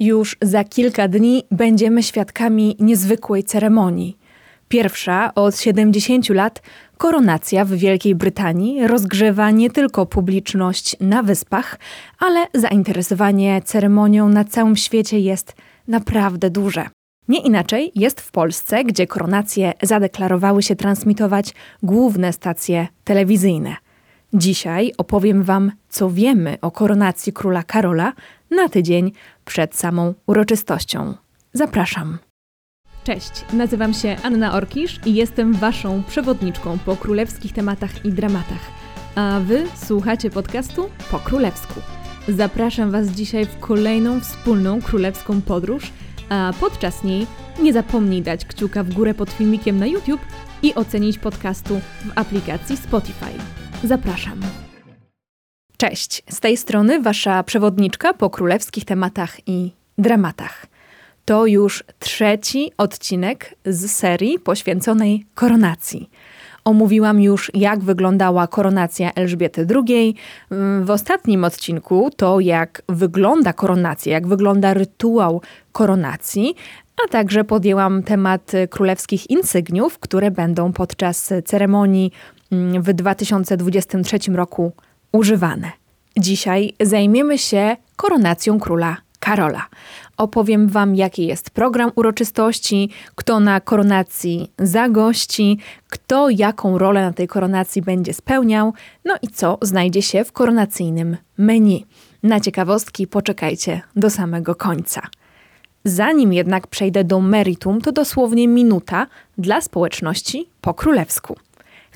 Już za kilka dni będziemy świadkami niezwykłej ceremonii. Pierwsza od 70 lat koronacja w Wielkiej Brytanii rozgrzewa nie tylko publiczność na wyspach, ale zainteresowanie ceremonią na całym świecie jest naprawdę duże. Nie inaczej jest w Polsce, gdzie koronacje zadeklarowały się transmitować główne stacje telewizyjne. Dzisiaj opowiem Wam, co wiemy o koronacji króla Karola na tydzień przed samą uroczystością. Zapraszam. Cześć, nazywam się Anna Orkisz i jestem Waszą przewodniczką po królewskich tematach i dramatach. A Wy słuchacie podcastu po królewsku. Zapraszam Was dzisiaj w kolejną wspólną królewską podróż, a podczas niej nie zapomnij dać kciuka w górę pod filmikiem na YouTube i ocenić podcastu w aplikacji Spotify. Zapraszam. Cześć, z tej strony Wasza przewodniczka po królewskich tematach i dramatach. To już trzeci odcinek z serii poświęconej koronacji. Omówiłam już, jak wyglądała koronacja Elżbiety II. W ostatnim odcinku to, jak wygląda koronacja, jak wygląda rytuał koronacji, a także podjęłam temat królewskich insygniów, które będą podczas ceremonii mm, w 2023 roku używane. Dzisiaj zajmiemy się koronacją króla Karola. Opowiem Wam, jaki jest program uroczystości, kto na koronacji zagości, kto jaką rolę na tej koronacji będzie spełniał, no i co znajdzie się w koronacyjnym menu. Na ciekawostki poczekajcie do samego końca. Zanim jednak przejdę do meritum, to dosłownie minuta dla społeczności po królewsku.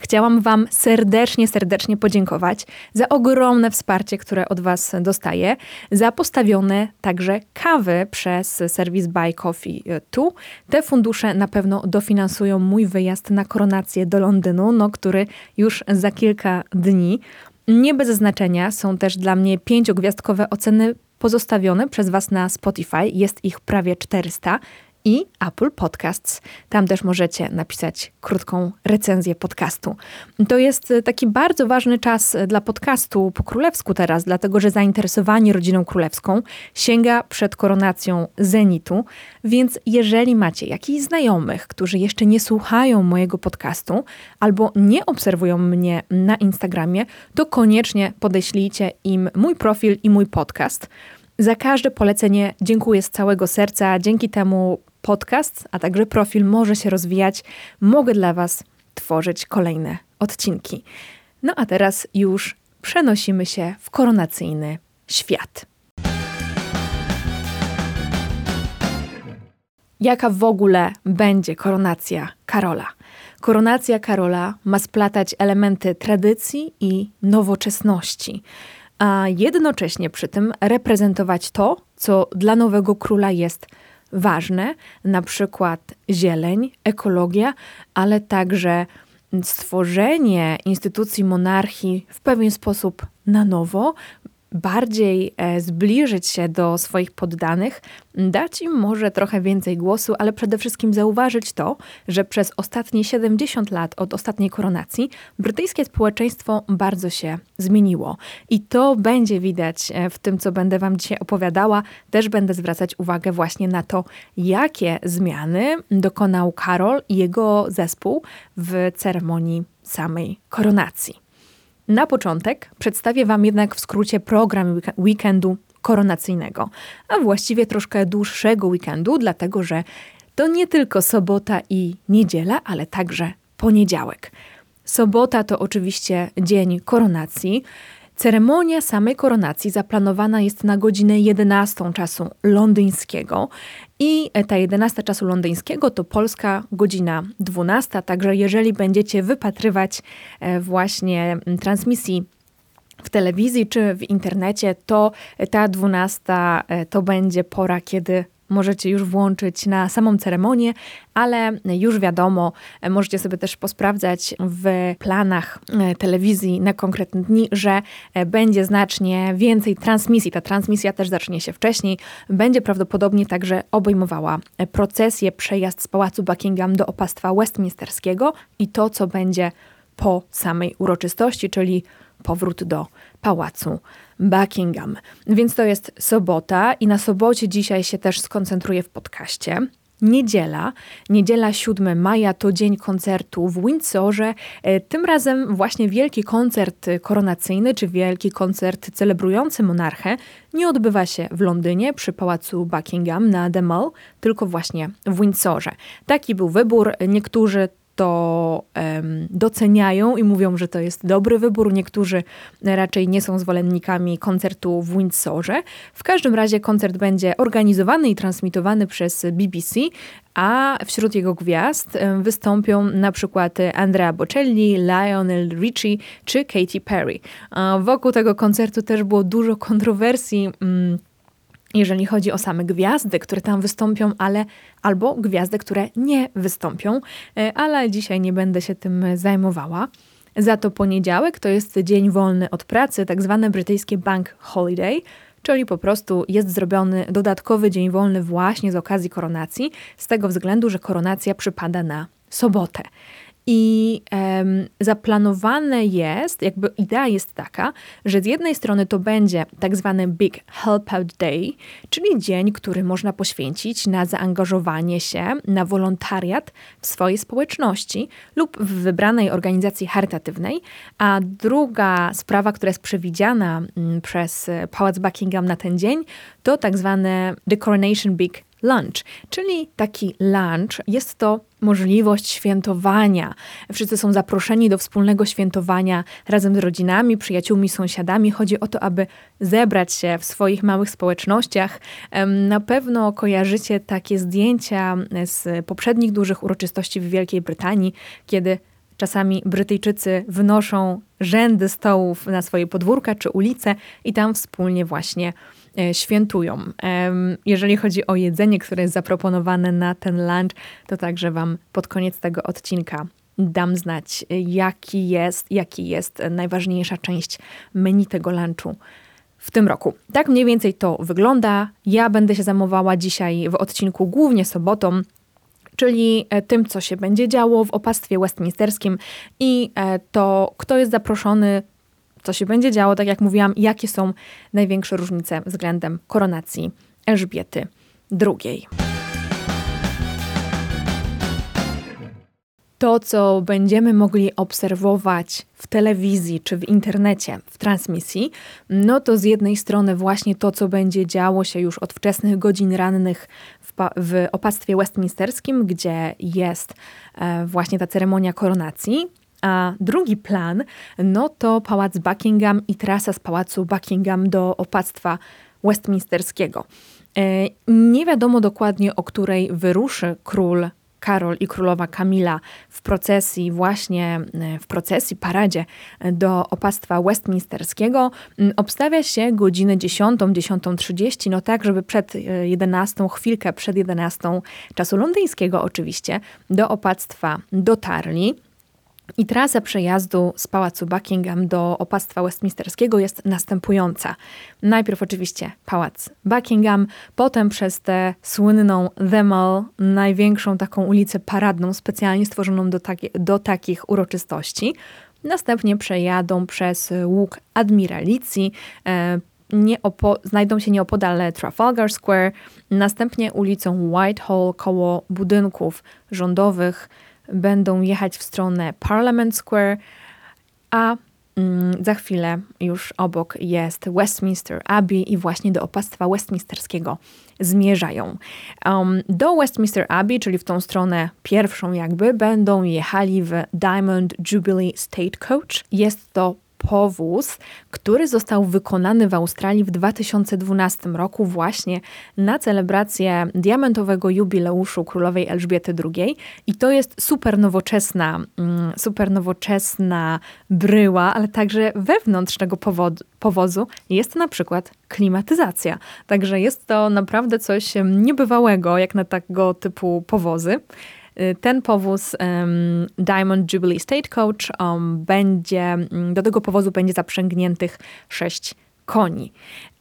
Chciałam Wam serdecznie, serdecznie podziękować za ogromne wsparcie, które od Was dostaję, za postawione także kawy przez serwis Buy Coffee tu. Te fundusze na pewno dofinansują mój wyjazd na koronację do Londynu, no, który już za kilka dni. Nie bez znaczenia są też dla mnie pięciogwiazdkowe oceny pozostawione przez Was na Spotify. Jest ich prawie 400 i Apple Podcasts. Tam też możecie napisać krótką recenzję podcastu. To jest taki bardzo ważny czas dla podcastu po królewsku teraz, dlatego że zainteresowanie rodziną królewską sięga przed koronacją zenitu, więc jeżeli macie jakichś znajomych, którzy jeszcze nie słuchają mojego podcastu albo nie obserwują mnie na Instagramie, to koniecznie podeślijcie im mój profil i mój podcast. Za każde polecenie dziękuję z całego serca. Dzięki temu podcast, a także profil może się rozwijać. Mogę dla Was tworzyć kolejne odcinki. No a teraz już przenosimy się w koronacyjny świat. Jaka w ogóle będzie koronacja Karola? Koronacja Karola ma splatać elementy tradycji i nowoczesności, a jednocześnie przy tym reprezentować to, co dla nowego króla jest ważne, na przykład zieleń, ekologia, ale także stworzenie instytucji monarchii w pewien sposób na nowo, bardziej e, zbliżyć się do swoich poddanych, dać im może trochę więcej głosu, ale przede wszystkim zauważyć to, że przez ostatnie 70 lat od ostatniej koronacji brytyjskie społeczeństwo bardzo się zmieniło. I to będzie widać e, w tym, co będę Wam dzisiaj opowiadała. Też będę zwracać uwagę właśnie na to, jakie zmiany dokonał Karol i jego zespół w ceremonii samej koronacji. Na początek przedstawię Wam jednak w skrócie program weekendu koronacyjnego, a właściwie troszkę dłuższego weekendu, dlatego że to nie tylko sobota i niedziela, ale także poniedziałek. Sobota to oczywiście dzień koronacji. Ceremonia samej koronacji zaplanowana jest na godzinę 11 czasu londyńskiego. I ta 11 czasu londyńskiego to polska godzina 12, także jeżeli będziecie wypatrywać e, właśnie transmisji w telewizji czy w internecie, to ta 12 e, to będzie pora, kiedy możecie już włączyć na samą ceremonię, ale już wiadomo, możecie sobie też posprawdzać w planach e, telewizji na konkretne dni, że e, będzie znacznie więcej transmisji. Ta transmisja też zacznie się wcześniej. Będzie prawdopodobnie także obejmowała e, procesję, przejazd z pałacu Buckingham do opastwa westminsterskiego i to, co będzie po samej uroczystości, czyli powrót do pałacu Buckingham. Więc to jest sobota i na sobocie dzisiaj się też skoncentruję w podcaście. Niedziela, niedziela 7 maja to dzień koncertu w Windsorze. E, tym razem właśnie wielki koncert koronacyjny, czy wielki koncert celebrujący monarchę nie odbywa się w Londynie przy pałacu Buckingham na The Mall, tylko właśnie w Windsorze. Taki był wybór. Niektórzy to um, doceniają i mówią, że to jest dobry wybór. Niektórzy raczej nie są zwolennikami koncertu w Windsorze. W każdym razie koncert będzie organizowany i transmitowany przez BBC, a wśród jego gwiazd wystąpią na przykład Andrea Bocelli, Lionel Richie czy Katy Perry. Wokół tego koncertu też było dużo kontrowersji. Um, jeżeli chodzi o same gwiazdy, które tam wystąpią, ale albo gwiazdy, które nie wystąpią, e, ale dzisiaj nie będę się tym zajmowała. Za to poniedziałek to jest dzień wolny od pracy, tak zwane brytyjskie bank holiday, czyli po prostu jest zrobiony dodatkowy dzień wolny właśnie z okazji koronacji, z tego względu, że koronacja przypada na sobotę. I um, zaplanowane jest, jakby idea jest taka, że z jednej strony to będzie tak zwany Big Help Out Day, czyli dzień, który można poświęcić na zaangażowanie się, na wolontariat w swojej społeczności lub w wybranej organizacji charytatywnej, a druga sprawa, która jest przewidziana mm, przez Pałac Buckingham na ten dzień, to tak zwane The Coronation Big lunch, czyli taki lunch jest to możliwość świętowania. Wszyscy są zaproszeni do wspólnego świętowania razem z rodzinami, przyjaciółmi, sąsiadami. Chodzi o to, aby zebrać się w swoich małych społecznościach. Na pewno kojarzycie takie zdjęcia z poprzednich dużych uroczystości w Wielkiej Brytanii, kiedy Czasami Brytyjczycy wnoszą rzędy stołów na swoje podwórka czy ulice i tam wspólnie właśnie świętują. Jeżeli chodzi o jedzenie, które jest zaproponowane na ten lunch, to także Wam pod koniec tego odcinka dam znać, jaki jest, jaki jest najważniejsza część menu tego lunchu w tym roku. Tak mniej więcej to wygląda. Ja będę się zajmowała dzisiaj w odcinku głównie sobotą, czyli e, tym, co się będzie działo w opastwie westminsterskim i e, to, kto jest zaproszony, co się będzie działo, tak jak mówiłam, jakie są największe różnice względem koronacji Elżbiety II. To, co będziemy mogli obserwować w telewizji czy w internecie, w transmisji, no to z jednej strony właśnie to, co będzie działo się już od wczesnych godzin rannych w, opactwie westminsterskim, gdzie jest e, właśnie ta ceremonia koronacji, a drugi plan, no to pałac Buckingham i trasa z pałacu Buckingham do opactwa westminsterskiego. E, nie wiadomo dokładnie, o której wyruszy król Karol i królowa Kamila w procesji, właśnie e, w procesji, paradzie do opactwa westminsterskiego. Mm, obstawia się godzinę 10, 10.30, no tak, żeby przed 11, e, chwilkę przed 11 czasu londyńskiego oczywiście, do opactwa dotarli. I trasa przejazdu z pałacu Buckingham do opactwa westminsterskiego jest następująca. Najpierw oczywiście pałac Buckingham, potem przez tę słynną The Mall, największą taką ulicę paradną, specjalnie stworzoną do, taki, do takich uroczystości. Następnie przejadą przez łuk Admiralicji, e, nie znajdą się nieopodal Trafalgar Square, następnie ulicą Whitehall koło budynków rządowych, będą jechać w stronę Parliament Square, a mm, za chwilę już obok jest Westminster Abbey i właśnie do opactwa westminsterskiego zmierzają. Um, do Westminster Abbey, czyli w tą stronę pierwszą jakby, będą jechali w Diamond Jubilee Stagecoach. Jest to powóz, który został wykonany w Australii w 2012 roku właśnie na celebrację diamentowego jubileuszu królowej Elżbiety II i to jest super nowoczesna, mm, super nowoczesna bryła, ale także wewnątrz tego powozu jest na przykład klimatyzacja. Także jest to naprawdę coś niebywałego jak na tego typu powozy. Y, ten powóz Diamond Jubilee Stagecoach um, będzie, mm, do tego powozu będzie zaprzęgniętych sześć koni.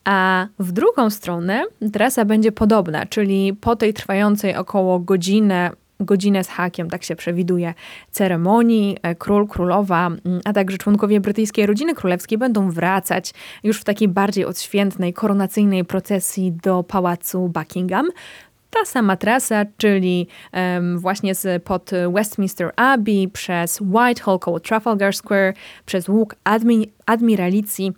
A w drugą stronę trasa będzie podobna, czyli po tej trwającej około godzinę godzinę z hakiem, tak się przewiduje, ceremonii. E, król, królowa, mm, a także członkowie brytyjskiej rodziny królewskiej będą wracać już w takiej bardziej odświętnej, koronacyjnej procesji do pałacu Buckingham ta sama trasa, czyli um, właśnie z, pod Westminster Abbey, przez Whitehall koło Trafalgar Square, przez łuk Admi Admiralicji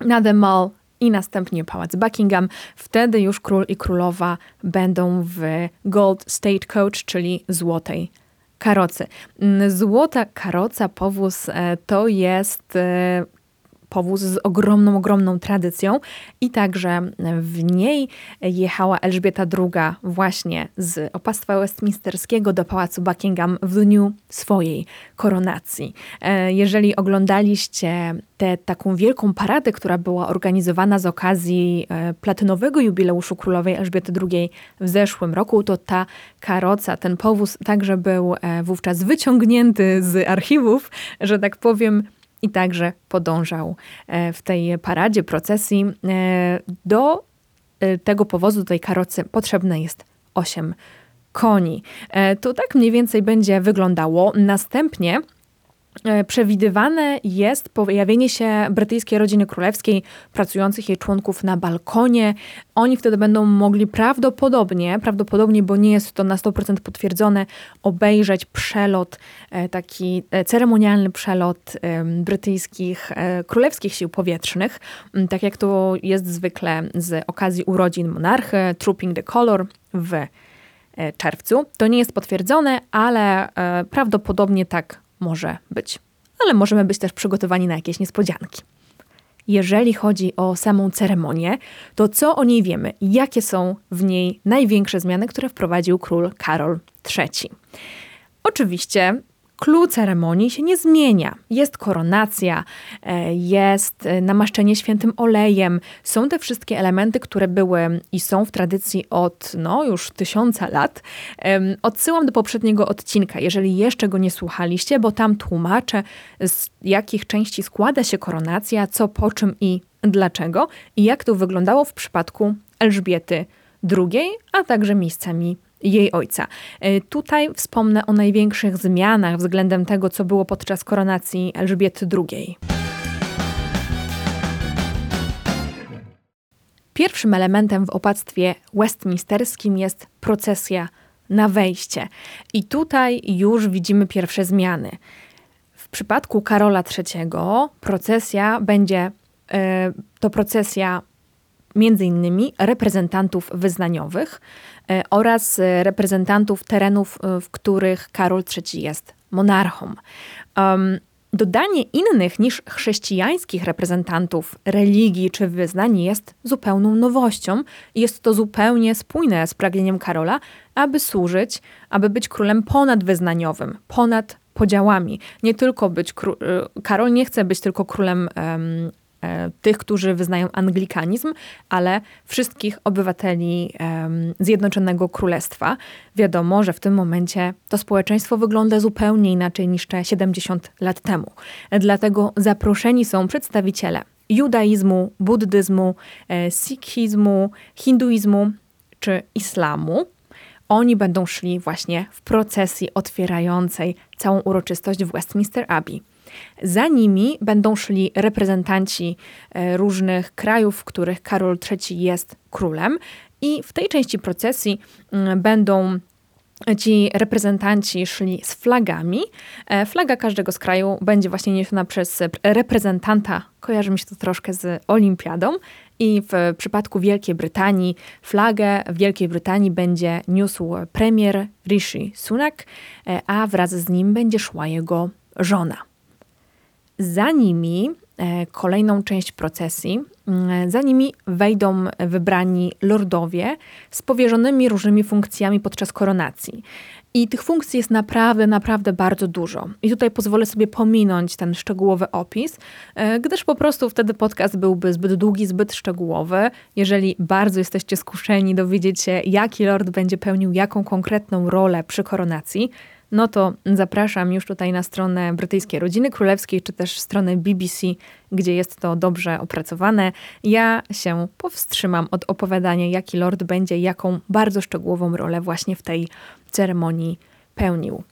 na The Mall i następnie pałac Buckingham. Wtedy już król i królowa będą w Gold Stagecoach, czyli złotej karocy. Mm, złota karoca, powóz e, to jest e, powóz z ogromną, ogromną tradycją i także w niej jechała Elżbieta II właśnie z opastwa westminsterskiego do Pałacu Buckingham w dniu swojej koronacji. E, jeżeli oglądaliście tę taką wielką paradę, która była organizowana z okazji e, platynowego jubileuszu królowej Elżbiety II w zeszłym roku, to ta karoca, ten powóz także był e, wówczas wyciągnięty z archiwów, że tak powiem, i także podążał e, w tej paradzie, procesji. E, do e, tego powozu, do tej karocy potrzebne jest 8 koni. To tak mniej więcej będzie wyglądało. Następnie przewidywane jest pojawienie się brytyjskiej rodziny królewskiej, pracujących jej członków na balkonie. Oni wtedy będą mogli prawdopodobnie, prawdopodobnie, bo nie jest to na 100% potwierdzone, obejrzeć przelot, e, taki e, ceremonialny przelot brytyjskich królewskich sił powietrznych, mm, tak jak to jest zwykle z okazji urodzin monarchy, Trooping the Color w czerwcu. To nie jest potwierdzone, ale prawdopodobnie tak może być. Ale możemy być też przygotowani na jakieś niespodzianki. Jeżeli chodzi o samą ceremonię, to co o niej wiemy? Jakie są w niej największe zmiany, które wprowadził król Karol III? Oczywiście Clue ceremonii się nie zmienia. Jest koronacja, e, jest e, namaszczenie świętym olejem. Są te wszystkie elementy, które były i są w tradycji od no, już tysiąca lat. Odsyłam do poprzedniego odcinka, jeżeli jeszcze go nie słuchaliście, bo tam tłumaczę, z jakich części składa się koronacja, co po czym i dlaczego i jak to wyglądało w przypadku Elżbiety II, a także miejscami jej ojca. E, tutaj wspomnę o największych zmianach względem tego, co było podczas koronacji Elżbiety II. Pierwszym elementem w opactwie westminsterskim jest procesja na wejście. I tutaj już widzimy pierwsze zmiany. W przypadku Karola III procesja będzie e, to procesja między innymi reprezentantów wyznaniowych e, oraz e, reprezentantów terenów, e, w których Karol III jest monarchą. Dodanie innych niż chrześcijańskich reprezentantów religii czy wyznań jest zupełną nowością jest to zupełnie spójne z pragnieniem Karola, aby służyć, aby być królem ponadwyznaniowym, ponad podziałami. Nie tylko być Karol nie chce być tylko królem um, tych, którzy wyznają anglikanizm, ale wszystkich obywateli Zjednoczonego Królestwa. Wiadomo, że w tym momencie to społeczeństwo wygląda zupełnie inaczej niż te 70 lat temu. Dlatego zaproszeni są przedstawiciele judaizmu, buddyzmu, e, sikhizmu, hinduizmu czy islamu. Oni będą szli właśnie w procesji otwierającej całą uroczystość w Westminster Abbey. Za nimi będą szli reprezentanci e, różnych krajów, w których Karol III jest królem, i w tej części procesji mm, będą Ci reprezentanci szli z flagami. E, flaga każdego z kraju będzie właśnie niesiona przez reprezentanta, kojarzy mi się to troszkę z olimpiadą. I w przypadku Wielkiej Brytanii flagę Wielkiej Brytanii będzie niósł premier Rishi Sunak, e, a wraz z nim będzie szła jego żona. Za nimi e, kolejną część procesji, mm, za nimi wejdą wybrani lordowie z powierzonymi różnymi funkcjami podczas koronacji. I tych funkcji jest naprawdę, naprawdę bardzo dużo. I tutaj pozwolę sobie pominąć ten szczegółowy opis, e, gdyż po prostu wtedy podcast byłby zbyt długi, zbyt szczegółowy. Jeżeli bardzo jesteście skuszeni dowiedzieć się, jaki lord będzie pełnił jaką konkretną rolę przy koronacji, no to zapraszam już tutaj na stronę brytyjskiej rodziny królewskiej, czy też stronę BBC, gdzie jest to dobrze opracowane. Ja się powstrzymam od opowiadania, jaki lord będzie jaką bardzo szczegółową rolę właśnie w tej ceremonii pełnił.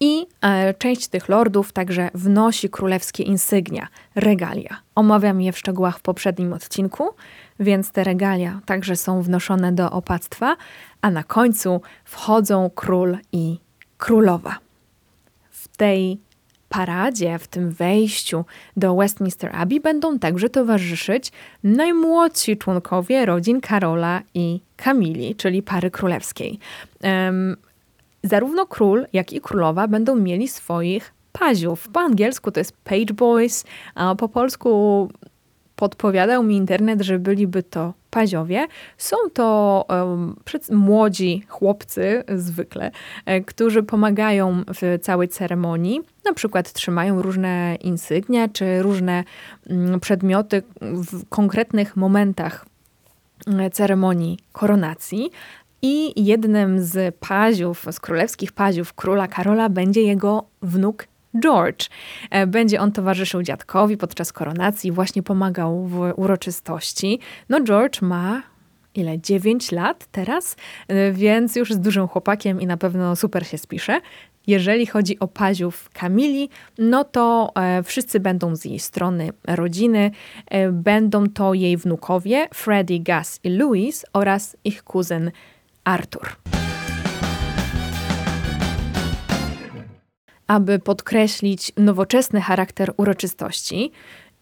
I e, część tych lordów także wnosi królewskie insygnia, regalia. Omawiam je w szczegółach w poprzednim odcinku, więc te regalia także są wnoszone do opactwa, a na końcu wchodzą król i królowa. W tej paradzie, w tym wejściu do Westminster Abbey będą także towarzyszyć najmłodsi członkowie rodzin Karola i Kamili, czyli pary królewskiej. Um, zarówno król, jak i królowa będą mieli swoich paziów. Po angielsku to jest page boys, a po polsku podpowiadał mi internet, że byliby to paziowie. Są to um, młodzi chłopcy zwykle, e, którzy pomagają w całej ceremonii. Na przykład trzymają różne insygnia czy różne mm, przedmioty w konkretnych momentach e, ceremonii koronacji. I jednym z paziów, z królewskich paziów króla Karola będzie jego wnuk George. E, będzie on towarzyszył dziadkowi podczas koronacji, właśnie pomagał w uroczystości. No George ma ile? 9 lat teraz, e, więc już z dużym chłopakiem i na pewno super się spisze. Jeżeli chodzi o paziów Kamili, no to e, wszyscy będą z jej strony rodziny. Będą to jej wnukowie Freddie, Gus i Louis oraz ich kuzyn Arthur. Aby podkreślić nowoczesny charakter uroczystości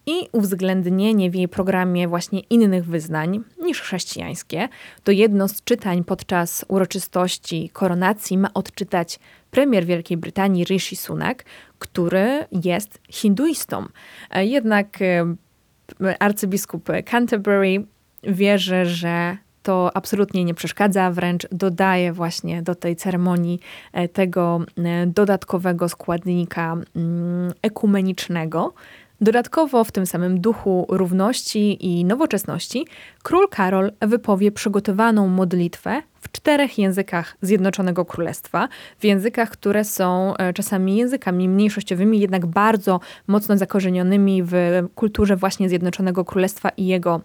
i uwzględnienie w jej programie właśnie innych wyznań niż chrześcijańskie, to jedno z czytań podczas uroczystości koronacji ma odczytać premier Wielkiej Brytanii Rishi Sunak, który jest hinduistą. Jednak arcybiskup Canterbury wierzy, że to absolutnie nie przeszkadza, wręcz dodaje właśnie do tej ceremonii e, tego e, dodatkowego składnika mm, ekumenicznego. Dodatkowo w tym samym duchu równości i nowoczesności król Karol wypowie przygotowaną modlitwę w czterech językach Zjednoczonego Królestwa, w językach, które są e, czasami językami mniejszościowymi, jednak bardzo mocno zakorzenionymi w kulturze właśnie Zjednoczonego Królestwa i jego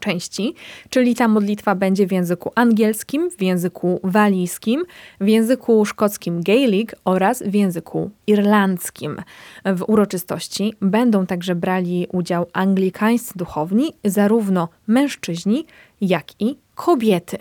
części, czyli ta modlitwa będzie w języku angielskim, w języku walijskim, w języku szkockim Gaelic oraz w języku irlandzkim. W uroczystości będą także brali udział anglikańscy duchowni, zarówno mężczyźni, jak i kobiety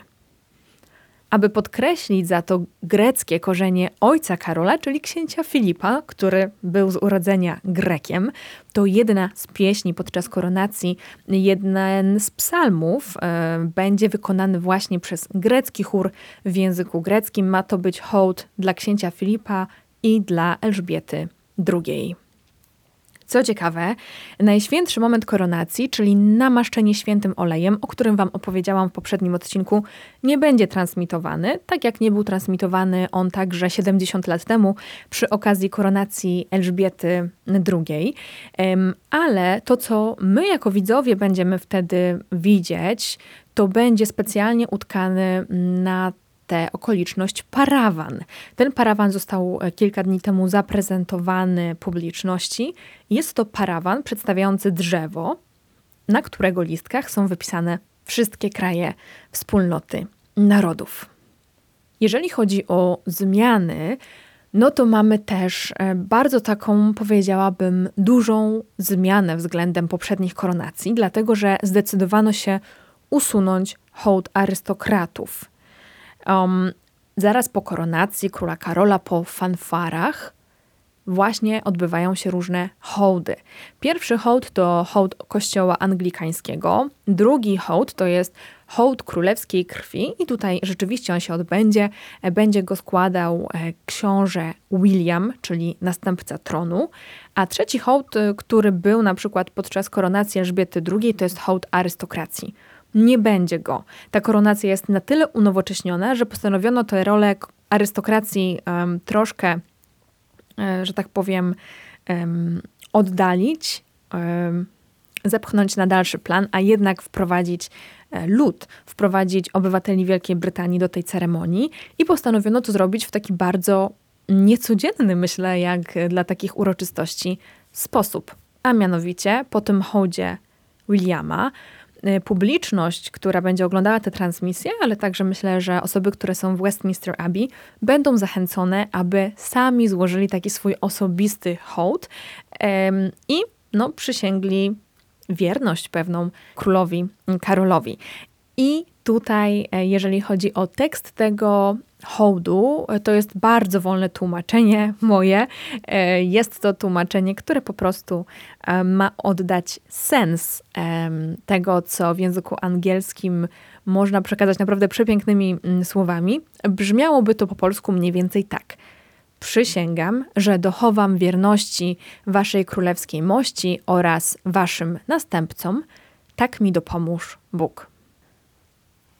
aby podkreślić za to greckie korzenie ojca Karola, czyli księcia Filipa, który był z urodzenia Grekiem. To jedna z pieśni podczas koronacji, jeden z psalmów e, będzie wykonany właśnie przez grecki chór w języku greckim. Ma to być hołd dla księcia Filipa i dla Elżbiety II. Co ciekawe, najświętszy moment koronacji, czyli namaszczenie świętym olejem, o którym Wam opowiedziałam w poprzednim odcinku, nie będzie transmitowany, tak jak nie był transmitowany on także 70 lat temu przy okazji koronacji Elżbiety II. Ale to, co my jako widzowie będziemy wtedy widzieć, to będzie specjalnie utkany na tę okoliczność parawan. Ten parawan został e, kilka dni temu zaprezentowany publiczności. Jest to parawan przedstawiający drzewo, na którego listkach są wypisane wszystkie kraje wspólnoty narodów. Jeżeli chodzi o zmiany, no to mamy też e, bardzo taką, powiedziałabym, dużą zmianę względem poprzednich koronacji, dlatego że zdecydowano się usunąć hołd arystokratów. Um, zaraz po koronacji króla Karola, po fanfarach, właśnie odbywają się różne hołdy. Pierwszy hołd to hołd kościoła anglikańskiego, drugi hołd to jest hołd królewskiej krwi i tutaj rzeczywiście on się odbędzie. Będzie go składał e, książę William, czyli następca tronu, a trzeci hołd, e, który był na przykład podczas koronacji Elżbiety II, to jest hołd arystokracji nie będzie go. Ta koronacja jest na tyle unowocześniona, że postanowiono tę rolę arystokracji um, troszkę, um, że tak powiem, um, oddalić, zepchnąć na dalszy plan, a jednak wprowadzić e, lud, wprowadzić obywateli Wielkiej Brytanii do tej ceremonii i postanowiono to zrobić w taki bardzo niecodzienny, myślę, jak dla takich uroczystości sposób. A mianowicie po tym hołdzie Williama publiczność, która będzie oglądała tę transmisję, ale także myślę, że osoby, które są w Westminster Abbey, będą zachęcone, aby sami złożyli taki swój osobisty hołd i no, przysięgli wierność pewną królowi Karolowi. I tutaj, e, jeżeli chodzi o tekst tego hołdu, to jest bardzo wolne tłumaczenie moje. E, jest to tłumaczenie, które po prostu e, ma oddać sens tego, co w języku angielskim można przekazać naprawdę przepięknymi mm, słowami. Brzmiałoby to po polsku mniej więcej tak. Przysięgam, że dochowam wierności waszej królewskiej mości oraz waszym następcom. Tak mi dopomóż Bóg.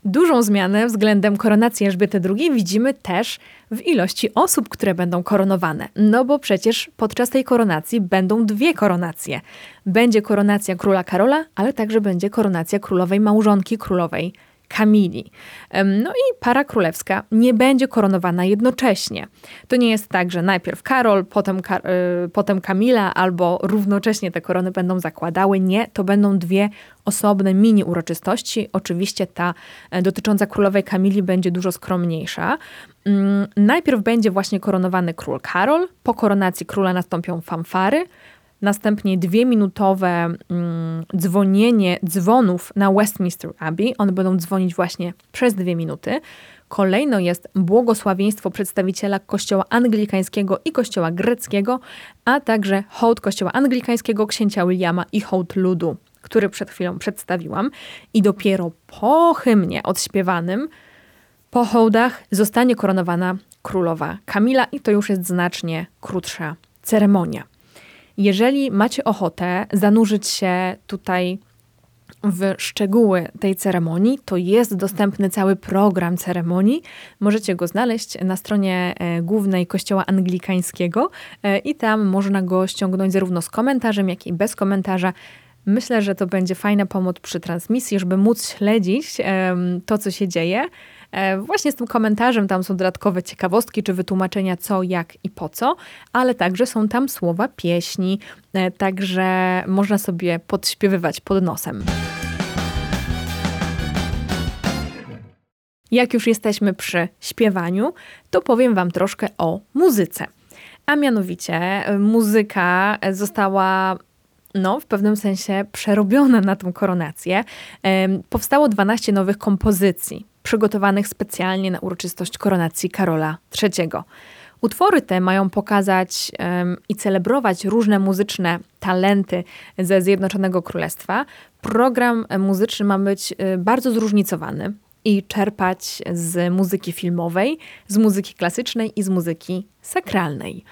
Dużą zmianę względem koronacji Elżbiety II widzimy też w ilości osób, które będą koronowane. No bo przecież podczas tej koronacji będą dwie koronacje. Będzie koronacja króla Karola, ale także będzie koronacja królowej małżonki królowej Kamili. No i para królewska nie będzie koronowana jednocześnie. To nie jest tak, że najpierw Karol, potem, y, potem Kamila, albo równocześnie te korony będą zakładały. Nie, to będą dwie osobne mini uroczystości. Oczywiście ta e, dotycząca królowej Kamili będzie dużo skromniejsza. Mm, najpierw będzie właśnie koronowany król Karol, po koronacji króla nastąpią fanfary, następnie dwie minutowe mm, dzwonienie dzwonów na Westminster Abbey. One będą dzwonić właśnie przez dwie minuty. Kolejno jest błogosławieństwo przedstawiciela kościoła anglikańskiego i kościoła greckiego, a także hołd kościoła anglikańskiego, księcia Williama i hołd ludu, który przed chwilą przedstawiłam. I dopiero po hymnie odśpiewanym, po hołdach zostanie koronowana królowa Kamila i to już jest znacznie krótsza ceremonia. Jeżeli macie ochotę zanurzyć się tutaj w szczegóły tej ceremonii, to jest dostępny cały program ceremonii. Możecie go znaleźć na stronie e, głównej Kościoła Anglikańskiego e, i tam można go ściągnąć zarówno z komentarzem, jak i bez komentarza. Myślę, że to będzie fajna pomoc przy transmisji, żeby móc śledzić to, co się dzieje. E, właśnie z tym komentarzem tam są dodatkowe ciekawostki czy wytłumaczenia co, jak i po co, ale także są tam słowa pieśni, e, także można sobie podśpiewywać pod nosem. Jak już jesteśmy przy śpiewaniu, to powiem Wam troszkę o muzyce. A mianowicie e, muzyka została no, w pewnym sensie przerobiona na tę koronację. Powstało 12 nowych kompozycji przygotowanych specjalnie na uroczystość koronacji Karola III. Utwory te mają pokazać um, i celebrować różne muzyczne talenty ze Zjednoczonego Królestwa. Program muzyczny ma być y, bardzo zróżnicowany i czerpać z muzyki filmowej, z muzyki klasycznej i z muzyki sakralnej.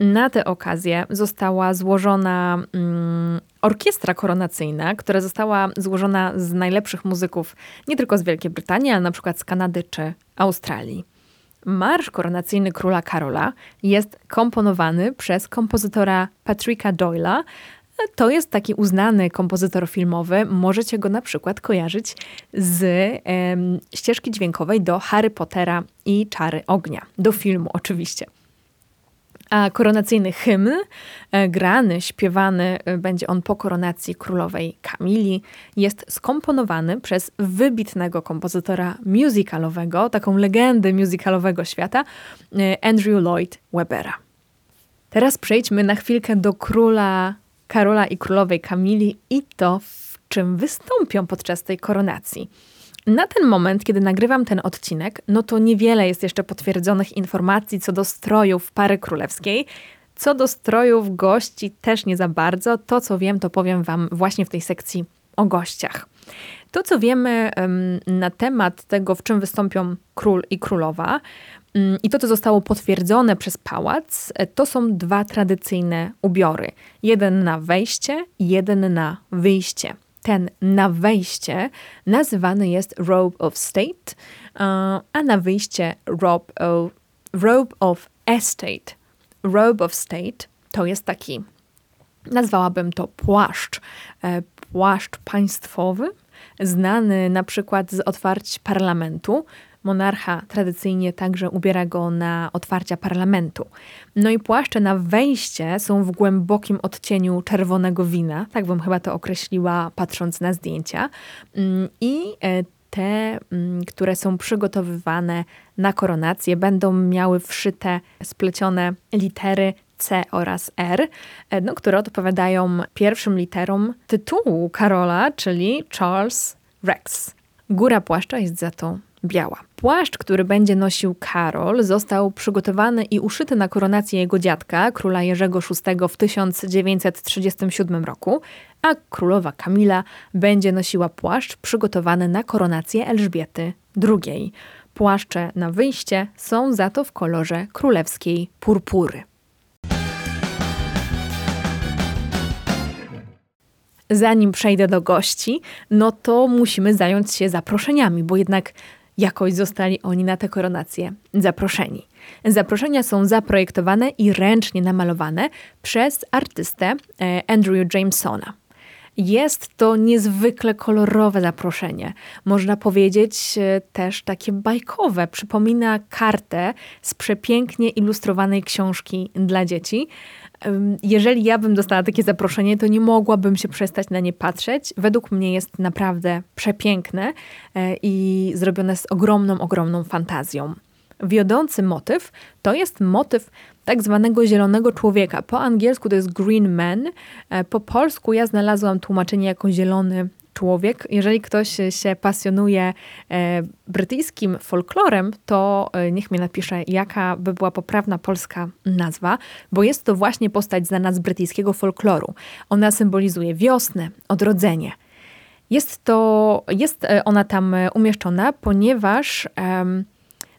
Na tę okazję została złożona mm, orkiestra koronacyjna, która została złożona z najlepszych muzyków nie tylko z Wielkiej Brytanii, ale na przykład z Kanady czy Australii. Marsz koronacyjny króla Karola jest komponowany przez kompozytora Patricka Doyle'a. To jest taki uznany kompozytor filmowy. Możecie go na przykład kojarzyć z em, ścieżki dźwiękowej do Harry Pottera i Czary Ognia. Do filmu oczywiście. A koronacyjny hymn, e, grany, śpiewany e, będzie on po koronacji królowej Kamili, jest skomponowany przez wybitnego kompozytora musicalowego, taką legendę musicalowego świata, e, Andrew Lloyd Webera. Teraz przejdźmy na chwilkę do króla Karola i królowej Kamili i to, w czym wystąpią podczas tej koronacji. Na ten moment, kiedy nagrywam ten odcinek, no to niewiele jest jeszcze potwierdzonych informacji co do strojów pary królewskiej. Co do strojów gości też nie za bardzo. To, co wiem, to powiem Wam właśnie w tej sekcji o gościach. To, co wiemy na temat tego, w czym wystąpią król i królowa, um, i to, co zostało potwierdzone przez pałac, to są dwa tradycyjne ubiory. Jeden na wejście, jeden na wyjście ten na wejście nazywany jest robe of state, a na wyjście robe of, robe of estate. Robe of state to jest taki, nazwałabym to płaszcz, e, płaszcz państwowy, znany na przykład z otwarć parlamentu. Monarcha tradycyjnie także ubiera go na otwarcia parlamentu. No i płaszcze na wejście są w głębokim odcieniu czerwonego wina, tak bym chyba to określiła patrząc na zdjęcia. Mm, I e, te, mm, które są przygotowywane na koronację, będą miały wszyte, splecione litery C oraz R, e, no, które odpowiadają pierwszym literom tytułu Karola, czyli Charles Rex. Góra płaszcza jest za to biała. Płaszcz, który będzie nosił Karol, został przygotowany i uszyty na koronację jego dziadka, króla Jerzego VI w 1937 roku, a królowa Kamila będzie nosiła płaszcz przygotowany na koronację Elżbiety II. Płaszcze na wyjście są za to w kolorze królewskiej purpury. zanim przejdę do gości, no to musimy zająć się zaproszeniami, bo jednak jakoś zostali oni na tę koronację zaproszeni. Zaproszenia są zaprojektowane i ręcznie namalowane przez artystę e, Andrew Jamesona. Jest to niezwykle kolorowe zaproszenie. Można powiedzieć e, też takie bajkowe. Przypomina kartę z przepięknie ilustrowanej książki dla dzieci. Jeżeli ja bym dostała takie zaproszenie, to nie mogłabym się przestać na nie patrzeć. Według mnie jest naprawdę przepiękne e, i zrobione z ogromną, ogromną fantazją. Wiodący motyw to jest motyw tak zwanego zielonego człowieka. Po angielsku to jest green man, e, po polsku ja znalazłam tłumaczenie jako zielony człowiek. Jeżeli ktoś się pasjonuje e, brytyjskim folklorem, to e, niech mi napisze, jaka by była poprawna polska nazwa, bo jest to właśnie postać znana z brytyjskiego folkloru. Ona symbolizuje wiosnę, odrodzenie. Jest, to, jest ona tam umieszczona, ponieważ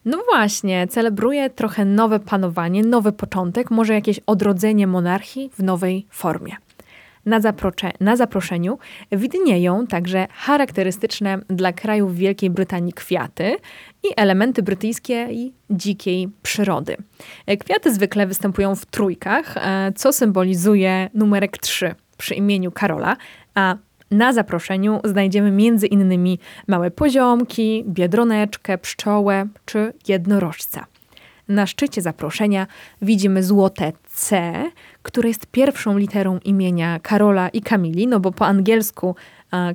no właśnie, celebruje trochę nowe panowanie, nowy początek, może jakieś odrodzenie monarchii w nowej formie. Na, na zaproszeniu widnieją także charakterystyczne dla krajów Wielkiej Brytanii kwiaty i elementy brytyjskiej dzikiej przyrody. Kwiaty zwykle występują w trójkach, e, co symbolizuje numerek 3 przy imieniu Karola, a na zaproszeniu znajdziemy między innymi małe poziomki, biedroneczkę, pszczołę czy jednorożca. Na szczycie zaproszenia widzimy złote C, które jest pierwszą literą imienia Karola i Kamili, no bo po angielsku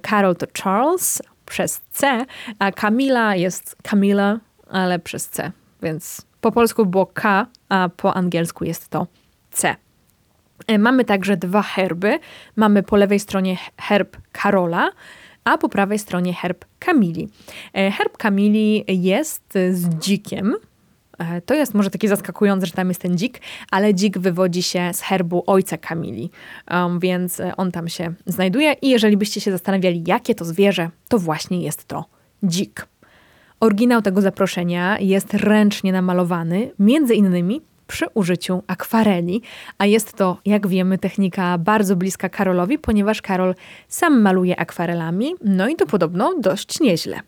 Karol to Charles przez C, a Kamila jest Camila, ale przez C. Więc po polsku było K, a po angielsku jest to C. E, mamy także dwa herby. Mamy po lewej stronie herb Karola, a po prawej stronie herb Kamili. E, herb Kamili jest z dzikiem, E, to jest może takie zaskakujące, że tam jest ten dzik, ale dzik wywodzi się z herbu ojca Kamili, um, więc on tam się znajduje. I jeżeli byście się zastanawiali, jakie to zwierzę, to właśnie jest to dzik. Oryginał tego zaproszenia jest ręcznie namalowany, między innymi przy użyciu akwareli, a jest to, jak wiemy, technika bardzo bliska Karolowi, ponieważ Karol sam maluje akwarelami, no i to podobno dość nieźle.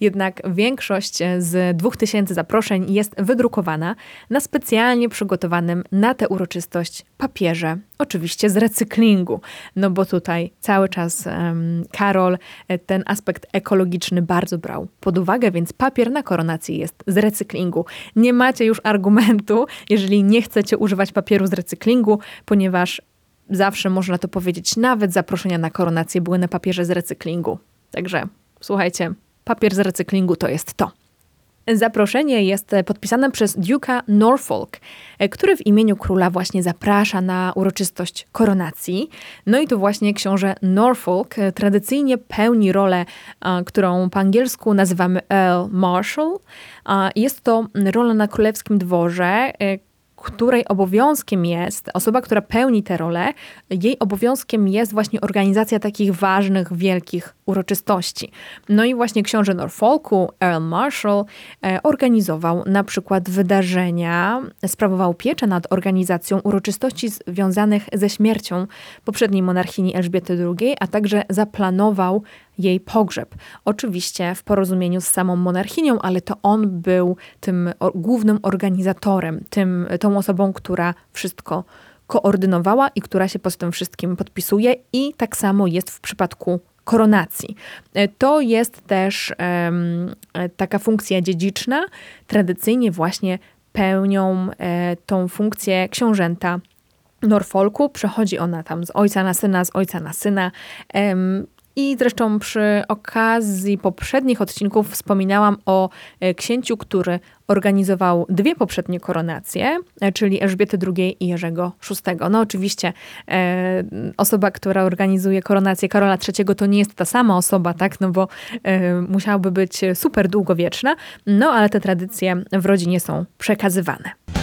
Jednak większość z 2000 zaproszeń jest wydrukowana na specjalnie przygotowanym na tę uroczystość papierze, oczywiście z recyklingu, no bo tutaj cały czas um, Karol e, ten aspekt ekologiczny bardzo brał pod uwagę, więc papier na koronację jest z recyklingu. Nie macie już argumentu, jeżeli nie chcecie używać papieru z recyklingu, ponieważ zawsze można to powiedzieć, nawet zaproszenia na koronację były na papierze z recyklingu. Także słuchajcie, papier z recyklingu to jest to. Zaproszenie jest podpisane przez Duke'a Norfolk, który w imieniu króla właśnie zaprasza na uroczystość koronacji. No i to właśnie książę Norfolk tradycyjnie pełni rolę, którą po angielsku nazywamy Earl Marshal. Jest to rola na królewskim dworze, której obowiązkiem jest, osoba, która pełni tę rolę, jej obowiązkiem jest właśnie organizacja takich ważnych, wielkich uroczystości. No i właśnie książę Norfolku, Earl Marshall, e, organizował na przykład wydarzenia, sprawował pieczę nad organizacją uroczystości związanych ze śmiercią poprzedniej monarchini Elżbiety II, a także zaplanował jej pogrzeb. Oczywiście w porozumieniu z samą monarchinią, ale to on był tym głównym organizatorem, tym, tą osobą, która wszystko koordynowała i która się po tym wszystkim podpisuje i tak samo jest w przypadku koronacji. To jest też taka funkcja dziedziczna. Tradycyjnie właśnie pełnią tą funkcję książęta Norfolku. Przechodzi ona tam z ojca na syna, z ojca na syna. I zresztą przy okazji poprzednich odcinków wspominałam o e, księciu, który organizował dwie poprzednie koronacje, e, czyli Elżbiety II i Jerzego VI. No oczywiście e, osoba, która organizuje koronację Karola III to nie jest ta sama osoba, tak, no bo e, musiałaby być super długowieczna, no ale te tradycje w rodzinie są przekazywane.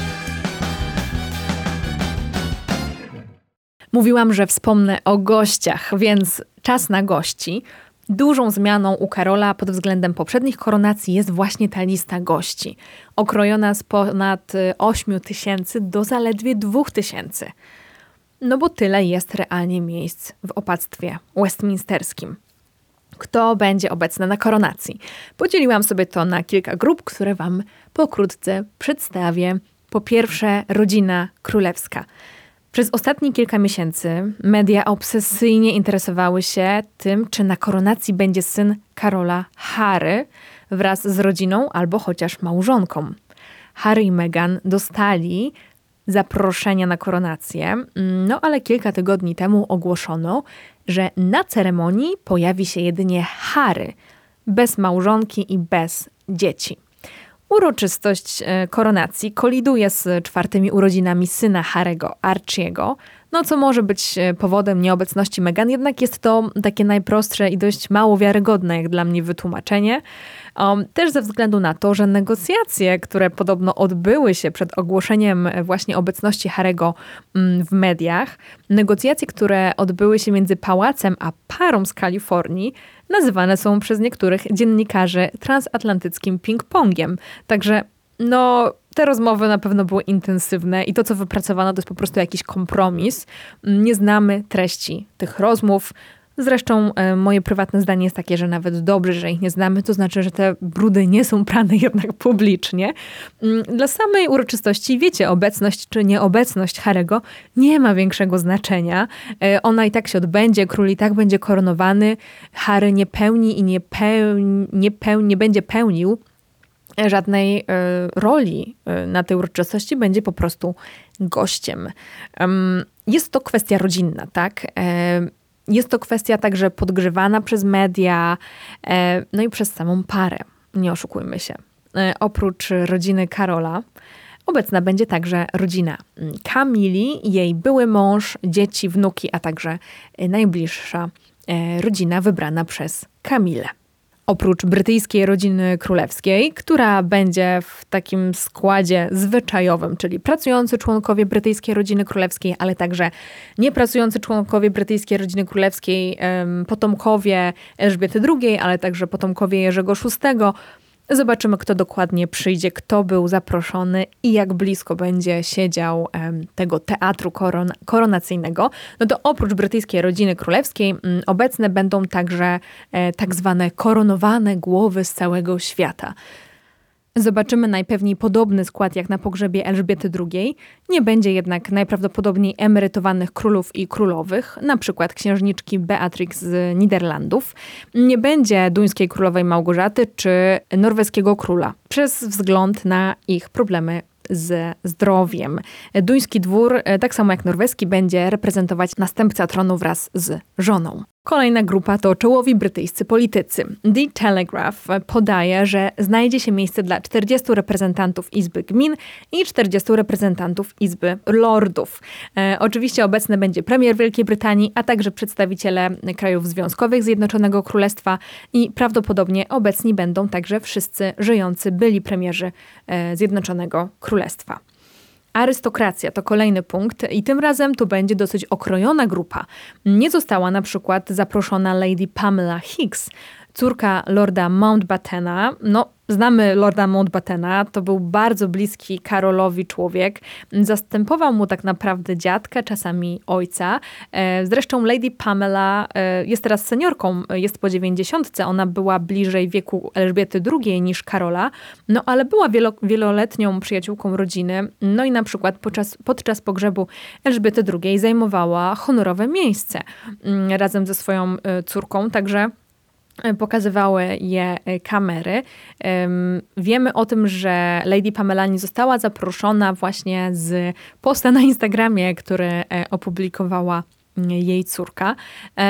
Mówiłam, że wspomnę o gościach, więc czas na gości. Dużą zmianą u Karola pod względem poprzednich koronacji jest właśnie ta lista gości, okrojona z ponad 8 y, tysięcy do zaledwie 2 tysięcy. No bo tyle jest realnie miejsc w opactwie westminsterskim. Kto będzie obecny na koronacji? Podzieliłam sobie to na kilka grup, które Wam pokrótce przedstawię. Po pierwsze, rodzina królewska – przez ostatnie kilka miesięcy media obsesyjnie interesowały się tym, czy na koronacji będzie syn Karola Harry wraz z rodziną albo chociaż małżonką. Harry i Meghan dostali zaproszenia na koronację, no ale kilka tygodni temu ogłoszono, że na ceremonii pojawi się jedynie Harry, bez małżonki i bez dzieci. Uroczystość e, koronacji koliduje z czwartymi urodzinami syna Harego, Archiego, no co może być e, powodem nieobecności Meghan, jednak jest to takie najprostsze i dość mało wiarygodne jak dla mnie wytłumaczenie. Um, też ze względu na to, że negocjacje, które podobno odbyły się przed ogłoszeniem właśnie obecności Harego mm, w mediach, negocjacje, które odbyły się między pałacem a parą z Kalifornii, nazywane są przez niektórych dziennikarzy transatlantyckim ping-pongiem. Także no, te rozmowy na pewno były intensywne i to, co wypracowano, to jest po prostu jakiś kompromis. Nie znamy treści tych rozmów. Zresztą e, moje prywatne zdanie jest takie, że nawet dobrze, że ich nie znamy, to znaczy, że te brudy nie są prane jednak publicznie. Mm, dla samej uroczystości, wiecie, obecność czy nieobecność Harego nie ma większego znaczenia. E, ona i tak się odbędzie, król i tak będzie koronowany. Harry nie pełni i nie, pełni, nie, pełni, nie będzie pełnił żadnej e, roli na tej uroczystości, będzie po prostu gościem. Jest to kwestia rodzinna, tak? Jest to kwestia także podgrzewana przez media, e, no i przez samą parę. Nie oszukujmy się. E, oprócz rodziny Karola, obecna będzie także rodzina Kamili, jej były mąż, dzieci, wnuki, a także najbliższa e, rodzina wybrana przez Kamilę. Oprócz brytyjskiej rodziny królewskiej, która będzie w takim składzie zwyczajowym, czyli pracujący członkowie brytyjskiej rodziny królewskiej, ale także niepracujący członkowie brytyjskiej rodziny królewskiej, potomkowie Elżbiety II, ale także potomkowie Jerzego VI, Zobaczymy, kto dokładnie przyjdzie, kto był zaproszony i jak blisko będzie siedział tego teatru koron koronacyjnego. No to oprócz brytyjskiej rodziny królewskiej mm, obecne będą także e, tak zwane koronowane głowy z całego świata. Zobaczymy najpewniej podobny skład jak na pogrzebie Elżbiety II. Nie będzie jednak najprawdopodobniej emerytowanych królów i królowych, na przykład księżniczki Beatrix z Niderlandów. Nie będzie duńskiej królowej Małgorzaty czy norweskiego króla, przez wzgląd na ich problemy ze zdrowiem. Duński dwór, tak samo jak norweski, będzie reprezentować następca tronu wraz z żoną. Kolejna grupa to czołowi brytyjscy politycy. The Telegraph podaje, że znajdzie się miejsce dla 40 reprezentantów Izby Gmin i 40 reprezentantów Izby Lordów. E, oczywiście obecny będzie premier Wielkiej Brytanii, a także przedstawiciele krajów związkowych Zjednoczonego Królestwa i prawdopodobnie obecni będą także wszyscy żyjący byli premierzy e, Zjednoczonego Królestwa. Arystokracja to kolejny punkt i tym razem tu będzie dosyć okrojona grupa. Nie została na przykład zaproszona Lady Pamela Hicks, córka lorda Mountbattena. No, Znamy Lorda Mountbattena, to był bardzo bliski Karolowi człowiek. Zastępował mu tak naprawdę dziadka, czasami ojca. E, zresztą Lady Pamela e, jest teraz seniorką, jest po dziewięćdziesiątce. Ona była bliżej wieku Elżbiety II niż Karola, no ale była wielo, wieloletnią przyjaciółką rodziny. No i na przykład podczas, podczas pogrzebu Elżbiety II zajmowała honorowe miejsce mm, razem ze swoją e, córką, także E, pokazywały je e, kamery. Wiemy o tym, że Lady Pamela nie została zaproszona właśnie z posta na Instagramie, który e, opublikowała mm, jej córka.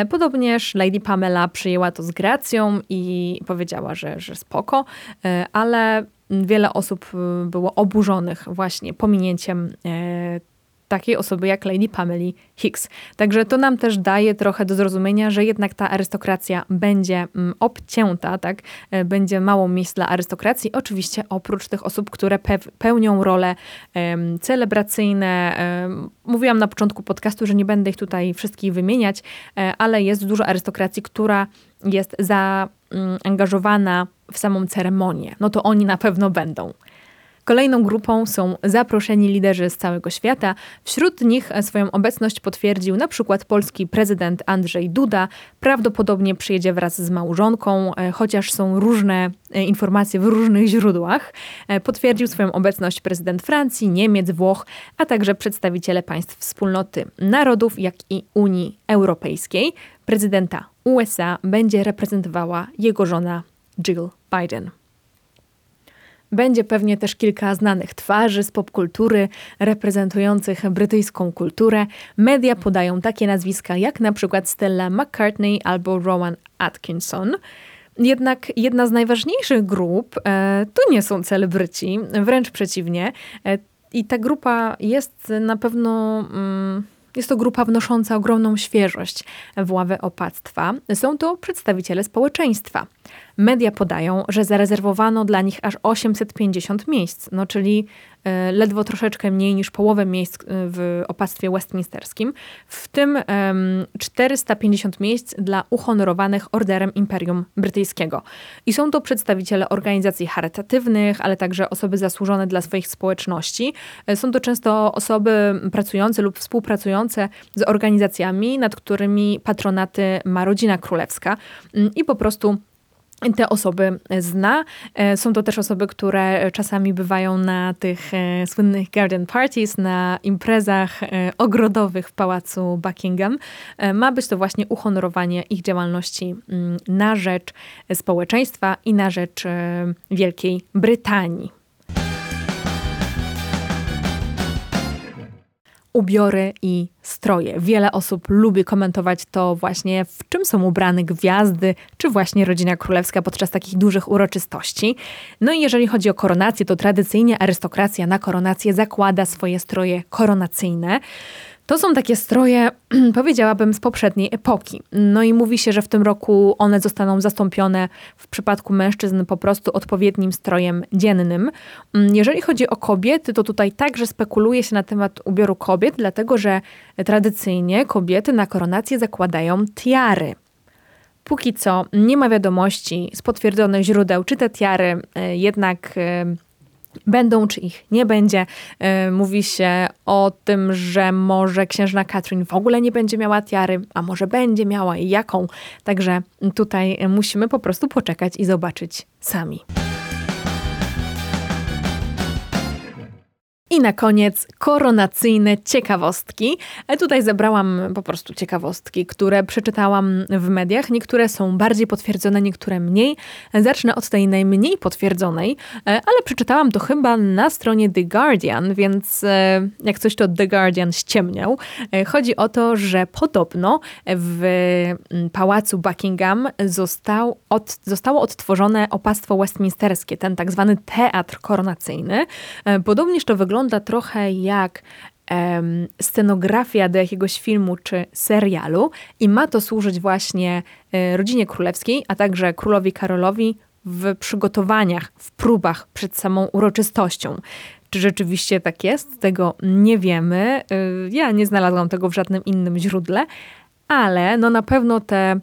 Podobnież Lady Pamela przyjęła to z gracją i powiedziała, że, że spoko, ale wiele osób było oburzonych właśnie pominięciem takiej osoby jak Lady Pamela Hicks. Także to nam też daje trochę do zrozumienia, że jednak ta arystokracja będzie mm, obcięta, tak? E, będzie mało miejsc dla arystokracji. Oczywiście oprócz tych osób, które pełnią role um, celebracyjne. Um, mówiłam na początku podcastu, że nie będę ich tutaj wszystkich wymieniać, um, ale jest dużo arystokracji, która jest zaangażowana w samą ceremonię. No to oni na pewno będą. Kolejną grupą są zaproszeni liderzy z całego świata. Wśród nich swoją obecność potwierdził na przykład polski prezydent Andrzej Duda. Prawdopodobnie przyjedzie wraz z małżonką, e, chociaż są różne e, informacje w różnych źródłach. E, potwierdził swoją obecność prezydent Francji, Niemiec, Włoch, a także przedstawiciele państw wspólnoty narodów, jak i Unii Europejskiej. Prezydenta USA będzie reprezentowała jego żona Jill Biden. Będzie pewnie też kilka znanych twarzy z popkultury reprezentujących brytyjską kulturę. Media podają takie nazwiska jak na przykład Stella McCartney albo Rowan Atkinson. Jednak jedna z najważniejszych grup e, to nie są celebryci, wręcz przeciwnie. E, I ta grupa jest na pewno. Mm, jest to grupa wnosząca ogromną świeżość w ławę opactwa. Są to przedstawiciele społeczeństwa. Media podają, że zarezerwowano dla nich aż 850 miejsc, no czyli e, ledwo troszeczkę mniej niż połowę miejsc e, w opactwie westminsterskim, w tym 450 miejsc dla uhonorowanych Orderem Imperium Brytyjskiego. I są to przedstawiciele organizacji charytatywnych, ale także osoby zasłużone dla swoich społeczności. E, są to często osoby pracujące lub współpracujące z organizacjami, nad którymi patronaty ma rodzina królewska mm, i po prostu te osoby zna. E, są to też osoby, które czasami bywają na tych e, słynnych garden parties, na imprezach e, ogrodowych w pałacu Buckingham. Ma być to właśnie uhonorowanie ich działalności mm, na rzecz społeczeństwa i na rzecz Wielkiej Brytanii. Ubiory i stroje. Wiele osób lubi komentować to właśnie, w czym są ubrane gwiazdy, czy właśnie rodzina królewska podczas takich dużych uroczystości. No i jeżeli chodzi o koronację, to tradycyjnie arystokracja na koronację zakłada swoje stroje koronacyjne. To są takie stroje, powiedziałabym, z poprzedniej epoki. No i mówi się, że w tym roku one zostaną zastąpione w przypadku mężczyzn po prostu odpowiednim strojem dziennym. Mm, jeżeli chodzi o kobiety, to tutaj także spekuluje się na temat ubioru kobiet, dlatego że tradycyjnie kobiety na koronację zakładają tiary. Póki co nie ma wiadomości z potwierdzonych źródeł, czy te tiary e, jednak e, będą, czy ich nie będzie. E, mówi się o tym, że może księżna Katrin w ogóle nie będzie miała tiary, a może będzie miała i jaką. Także tutaj musimy po prostu poczekać i zobaczyć sami. I na koniec koronacyjne ciekawostki. E, tutaj zebrałam po prostu ciekawostki, które przeczytałam w mediach. Niektóre są bardziej potwierdzone, niektóre mniej. Zacznę od tej najmniej potwierdzonej, e, ale przeczytałam to chyba na stronie The Guardian, więc e, jak coś to The Guardian ściemniał. Chodzi o to, że podobno w pałacu Buckingham został od, zostało odtworzone opactwo westminsterskie, ten tak zwany teatr koronacyjny. Podobnież to wygląda wygląda trochę jak scenografia do jakiegoś filmu czy serialu i ma to służyć właśnie e, rodzinie królewskiej, a także królowi Karolowi w przygotowaniach, w próbach przed samą uroczystością. Czy rzeczywiście tak jest? Tego nie wiemy. E, ja nie znalazłam tego w żadnym innym źródle, ale no na pewno te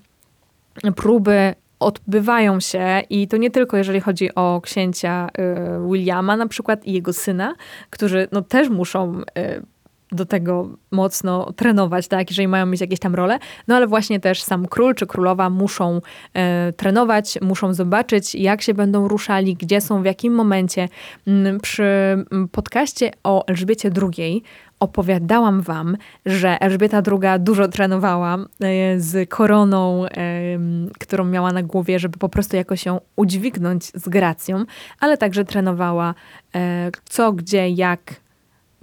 próby odbywają się i to nie tylko jeżeli chodzi o księcia y, Williama na przykład i jego syna, którzy no, też muszą y, do tego mocno trenować, tak, jeżeli mają mieć jakieś tam role, no ale właśnie też sam król czy królowa muszą e, trenować, muszą zobaczyć, jak się będą ruszali, gdzie są, w jakim momencie. Mm, przy mm, podcaście o Elżbiecie II opowiadałam wam, że Elżbieta II dużo trenowała e, z koroną, którą miała na głowie, żeby po prostu jakoś ją udźwignąć z gracją, ale także trenowała e, co, gdzie, jak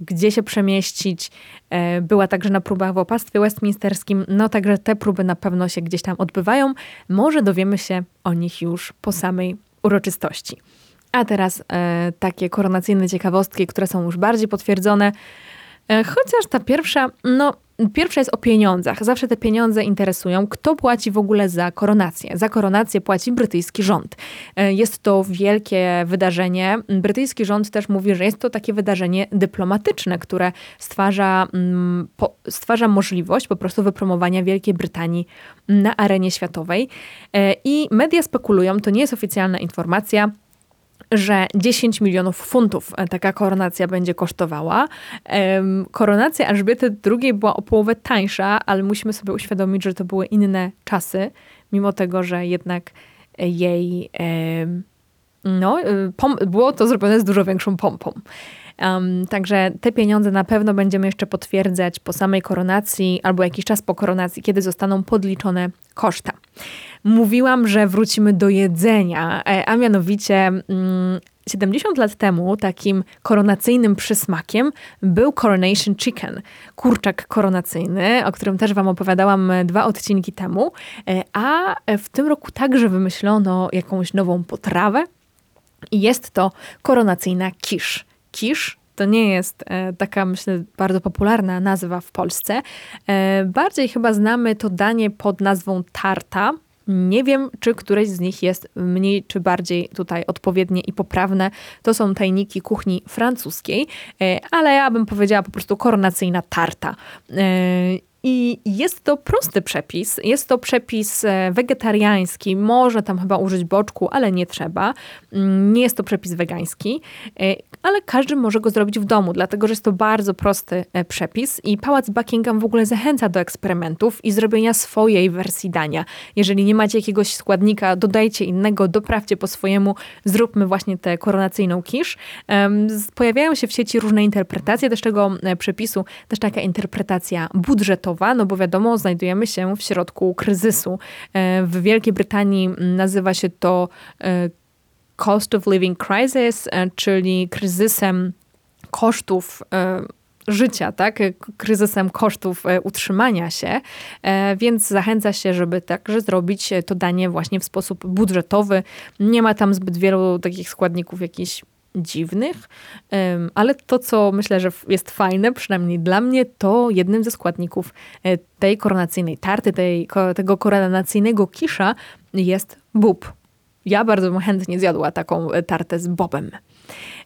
gdzie się przemieścić. E, była także na próbach w opastwie westminsterskim, no także te próby na pewno się gdzieś tam odbywają. Może dowiemy się o nich już po samej uroczystości. A teraz e, takie koronacyjne ciekawostki, które są już bardziej potwierdzone. E, chociaż ta pierwsza, no Pierwsza jest o pieniądzach. Zawsze te pieniądze interesują. Kto płaci w ogóle za koronację? Za koronację płaci brytyjski rząd. E, jest to wielkie wydarzenie. Brytyjski rząd też mówi, że jest to takie wydarzenie dyplomatyczne, które stwarza, mm, stwarza możliwość po prostu wypromowania Wielkiej Brytanii na arenie światowej. E, I media spekulują, to nie jest oficjalna informacja, że 10 milionów funtów e, taka koronacja będzie kosztowała. Koronacja Elżbiety II była o połowę tańsza, ale musimy sobie uświadomić, że to były inne czasy, mimo tego, że jednak jej no, y, było to zrobione z dużo większą pompą. Um, także te pieniądze na pewno będziemy jeszcze potwierdzać po samej koronacji albo jakiś czas po koronacji, kiedy zostaną podliczone koszta. Mówiłam, że wrócimy do jedzenia, e, a mianowicie mm, 70 lat temu takim koronacyjnym przysmakiem był Coronation Chicken, kurczak koronacyjny, o którym też Wam opowiadałam dwa odcinki temu. E, a w tym roku także wymyślono jakąś nową potrawę i jest to koronacyjna kisz kisz to nie jest e, taka, myślę, bardzo popularna nazwa w Polsce. E, bardziej chyba znamy to danie pod nazwą tarta. Nie wiem, czy któreś z nich jest mniej czy bardziej tutaj odpowiednie i poprawne. To są tajniki kuchni francuskiej, e, ale ja bym powiedziała po prostu koronacyjna tarta. I jest to prosty przepis. Jest to przepis e, wegetariański. Można tam chyba użyć boczku, ale nie trzeba. Mm, nie jest to przepis wegański, e, ale każdy może go zrobić w domu, dlatego że jest to bardzo prosty e, przepis i Pałac Buckingham w ogóle zachęca do eksperymentów i zrobienia swojej wersji dania. Jeżeli nie macie jakiegoś składnika, dodajcie innego, doprawcie po swojemu, zróbmy właśnie tę koronacyjną kisz. Pojawiają się w sieci różne interpretacje też tego przepisu, też taka interpretacja budżetowa no bo wiadomo, znajdujemy się w środku kryzysu. E, w Wielkiej Brytanii nazywa się to e, Cost of Living Crisis, e, czyli kryzysem kosztów życia, tak? kryzysem kosztów utrzymania się, więc zachęca się, żeby także zrobić to danie właśnie w sposób budżetowy. Nie ma tam zbyt wielu takich składników jakichś dziwnych, ale to, co myślę, że jest fajne, przynajmniej dla mnie, to jednym ze składników e, tej koronacyjnej tarty, tej, tego koronacyjnego kisza jest bób. Ja bardzo bym chętnie zjadła taką e, tartę z bobem.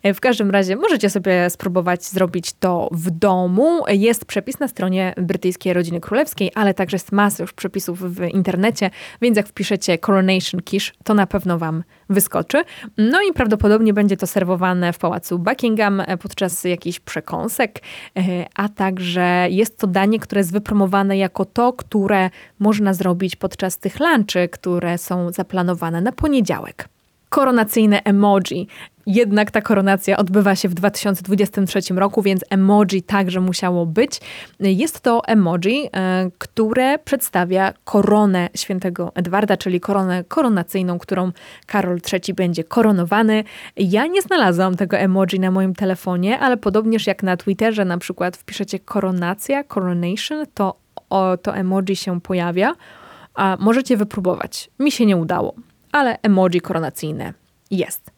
E, w każdym razie możecie sobie spróbować zrobić to w domu. Jest przepis na stronie brytyjskiej rodziny królewskiej, ale także jest masa już przepisów w internecie, więc jak wpiszecie Coronation Quiche, to na pewno wam wyskoczy. No i prawdopodobnie będzie to serwowane w pałacu Buckingham e, podczas jakichś przekąsek, e, a także jest to danie, które jest wypromowane jako to, które można zrobić podczas tych lunchy, które są zaplanowane na poniedziałek koronacyjne emoji. Jednak ta koronacja odbywa się w 2023 roku, więc emoji także musiało być. Jest to emoji, e, które przedstawia koronę świętego Edwarda, czyli koronę koronacyjną, którą Karol III będzie koronowany. Ja nie znalazłam tego emoji na moim telefonie, ale podobnież jak na Twitterze na przykład wpiszecie koronacja, coronation, to o, to emoji się pojawia. A możecie wypróbować. Mi się nie udało, ale emoji koronacyjne jest.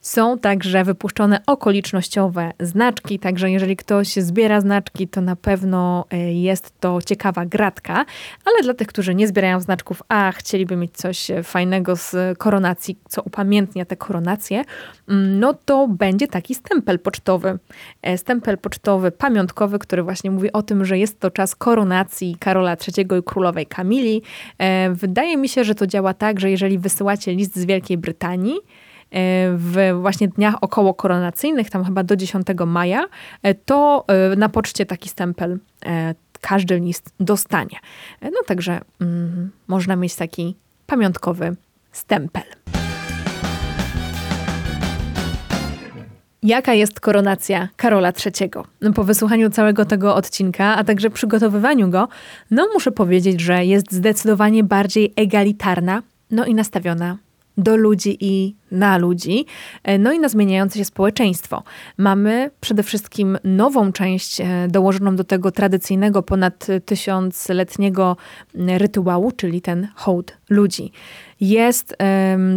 Są także wypuszczone okolicznościowe znaczki, także jeżeli ktoś zbiera znaczki, to na pewno e, jest to ciekawa gratka, ale dla tych, którzy nie zbierają znaczków, a chcieliby mieć coś fajnego z koronacji, co upamiętnia te koronacje, mm, no to będzie taki stempel pocztowy. E, stempel pocztowy pamiątkowy, który właśnie mówi o tym, że jest to czas koronacji Karola III i królowej Kamili. E, wydaje mi się, że to działa tak, że jeżeli wysyłacie list z Wielkiej Brytanii, E, w właśnie dniach około koronacyjnych, tam chyba do 10 maja, e, to e, na poczcie taki stempel każdy list dostanie. No także mm, można mieć taki pamiątkowy stempel. Jaka jest koronacja Karola III? No, po wysłuchaniu całego tego odcinka, a także przygotowywaniu go, no muszę powiedzieć, że jest zdecydowanie bardziej egalitarna, no i nastawiona do ludzi i na ludzi, e, no i na zmieniające się społeczeństwo. Mamy przede wszystkim nową część e, dołożoną do tego tradycyjnego, ponad tysiącletniego rytuału, czyli ten hołd ludzi. Jest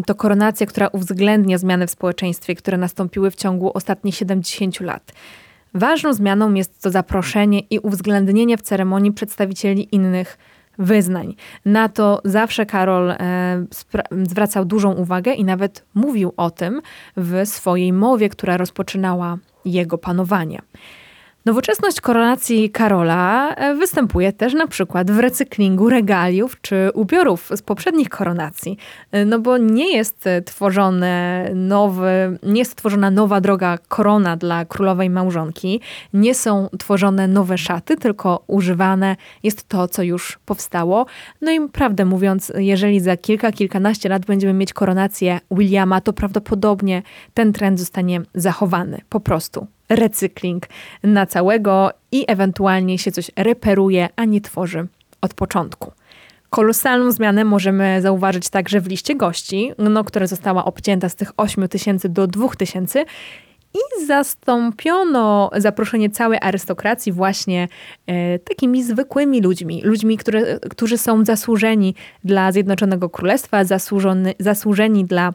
to koronacja, która uwzględnia zmiany w społeczeństwie, które nastąpiły w ciągu ostatnich 70 lat. Ważną zmianą jest to zaproszenie i uwzględnienie w ceremonii przedstawicieli innych wyznań. Na to zawsze Karol e, zwracał dużą uwagę i nawet mówił o tym w swojej mowie, która rozpoczynała jego panowanie. Nowoczesność koronacji Karola e, występuje też na przykład w recyklingu regaliów czy ubiorów z poprzednich koronacji. E, no bo nie jest tworzone nowy, nie jest tworzona nowa droga korona dla królowej małżonki, nie są tworzone nowe szaty, tylko używane jest to, co już powstało. No i prawdę mówiąc, jeżeli za kilka, kilkanaście lat będziemy mieć koronację Williama, to prawdopodobnie ten trend zostanie zachowany po prostu recykling na całego i ewentualnie się coś reperuje, a nie tworzy od początku. Kolosalną zmianę możemy zauważyć także w liście gości, no, która została obcięta z tych 8 tysięcy do 2 tysięcy i zastąpiono zaproszenie całej arystokracji właśnie e, takimi zwykłymi ludźmi. Ludźmi, które, którzy są zasłużeni dla Zjednoczonego Królestwa, zasłużeni dla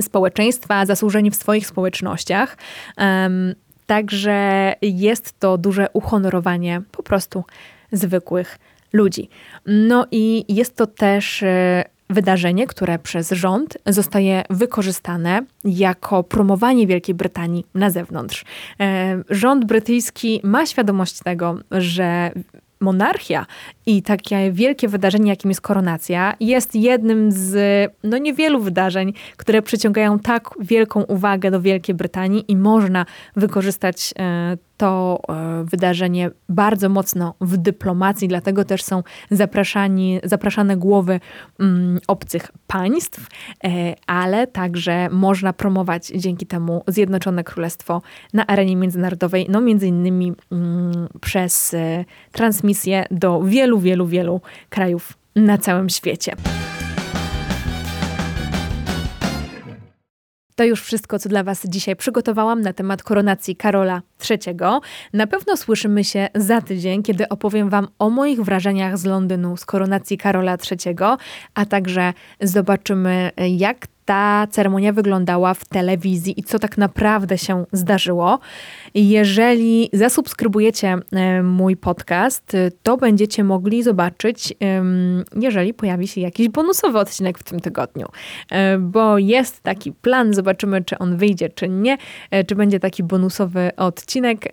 społeczeństwa, zasłużeni w swoich społecznościach. Um, Także jest to duże uhonorowanie po prostu zwykłych ludzi. No i jest to też e, wydarzenie, które przez rząd zostaje wykorzystane jako promowanie Wielkiej Brytanii na zewnątrz. E, rząd brytyjski ma świadomość tego, że monarchia i takie wielkie wydarzenie, jakim jest koronacja, jest jednym z no, niewielu wydarzeń, które przyciągają tak wielką uwagę do Wielkiej Brytanii i można wykorzystać e, to e, wydarzenie bardzo mocno w dyplomacji, dlatego też są zapraszani, zapraszane głowy mm, obcych państw, e, ale także można promować dzięki temu Zjednoczone Królestwo na arenie międzynarodowej, no między innymi mm, przez e, transmisję do wielu, wielu, wielu krajów na całym świecie. To już wszystko, co dla Was dzisiaj przygotowałam na temat koronacji Karola III. Na pewno słyszymy się za tydzień, kiedy opowiem Wam o moich wrażeniach z Londynu z koronacji Karola III, a także zobaczymy, jak ta ceremonia wyglądała w telewizji i co tak naprawdę się zdarzyło. Jeżeli zasubskrybujecie e, mój podcast, to będziecie mogli zobaczyć, jeżeli pojawi się jakiś bonusowy odcinek w tym tygodniu. E, bo jest taki plan, zobaczymy, czy on wyjdzie, czy nie, e, czy będzie taki bonusowy odcinek.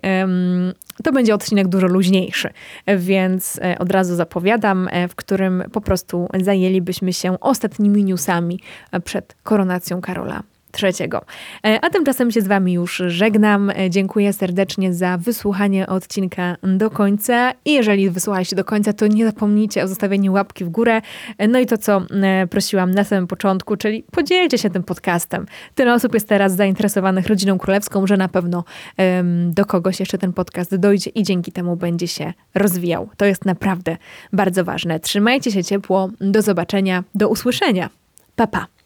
To będzie odcinek dużo luźniejszy, więc od razu zapowiadam, w którym po prostu zajęlibyśmy się ostatnimi newsami przed koronacją Karola trzeciego. E, a tymczasem się z Wami już żegnam. E, dziękuję serdecznie za wysłuchanie odcinka do końca. I jeżeli wysłuchaliście do końca, to nie zapomnijcie o zostawieniu łapki w górę. E, no i to, co prosiłam na samym początku, czyli podzielcie się tym podcastem. Tyle osób jest teraz zainteresowanych rodziną królewską, że na pewno um, do kogoś jeszcze ten podcast dojdzie i dzięki temu będzie się rozwijał. To jest naprawdę bardzo ważne. Trzymajcie się ciepło. Do zobaczenia, do usłyszenia. Pa, pa.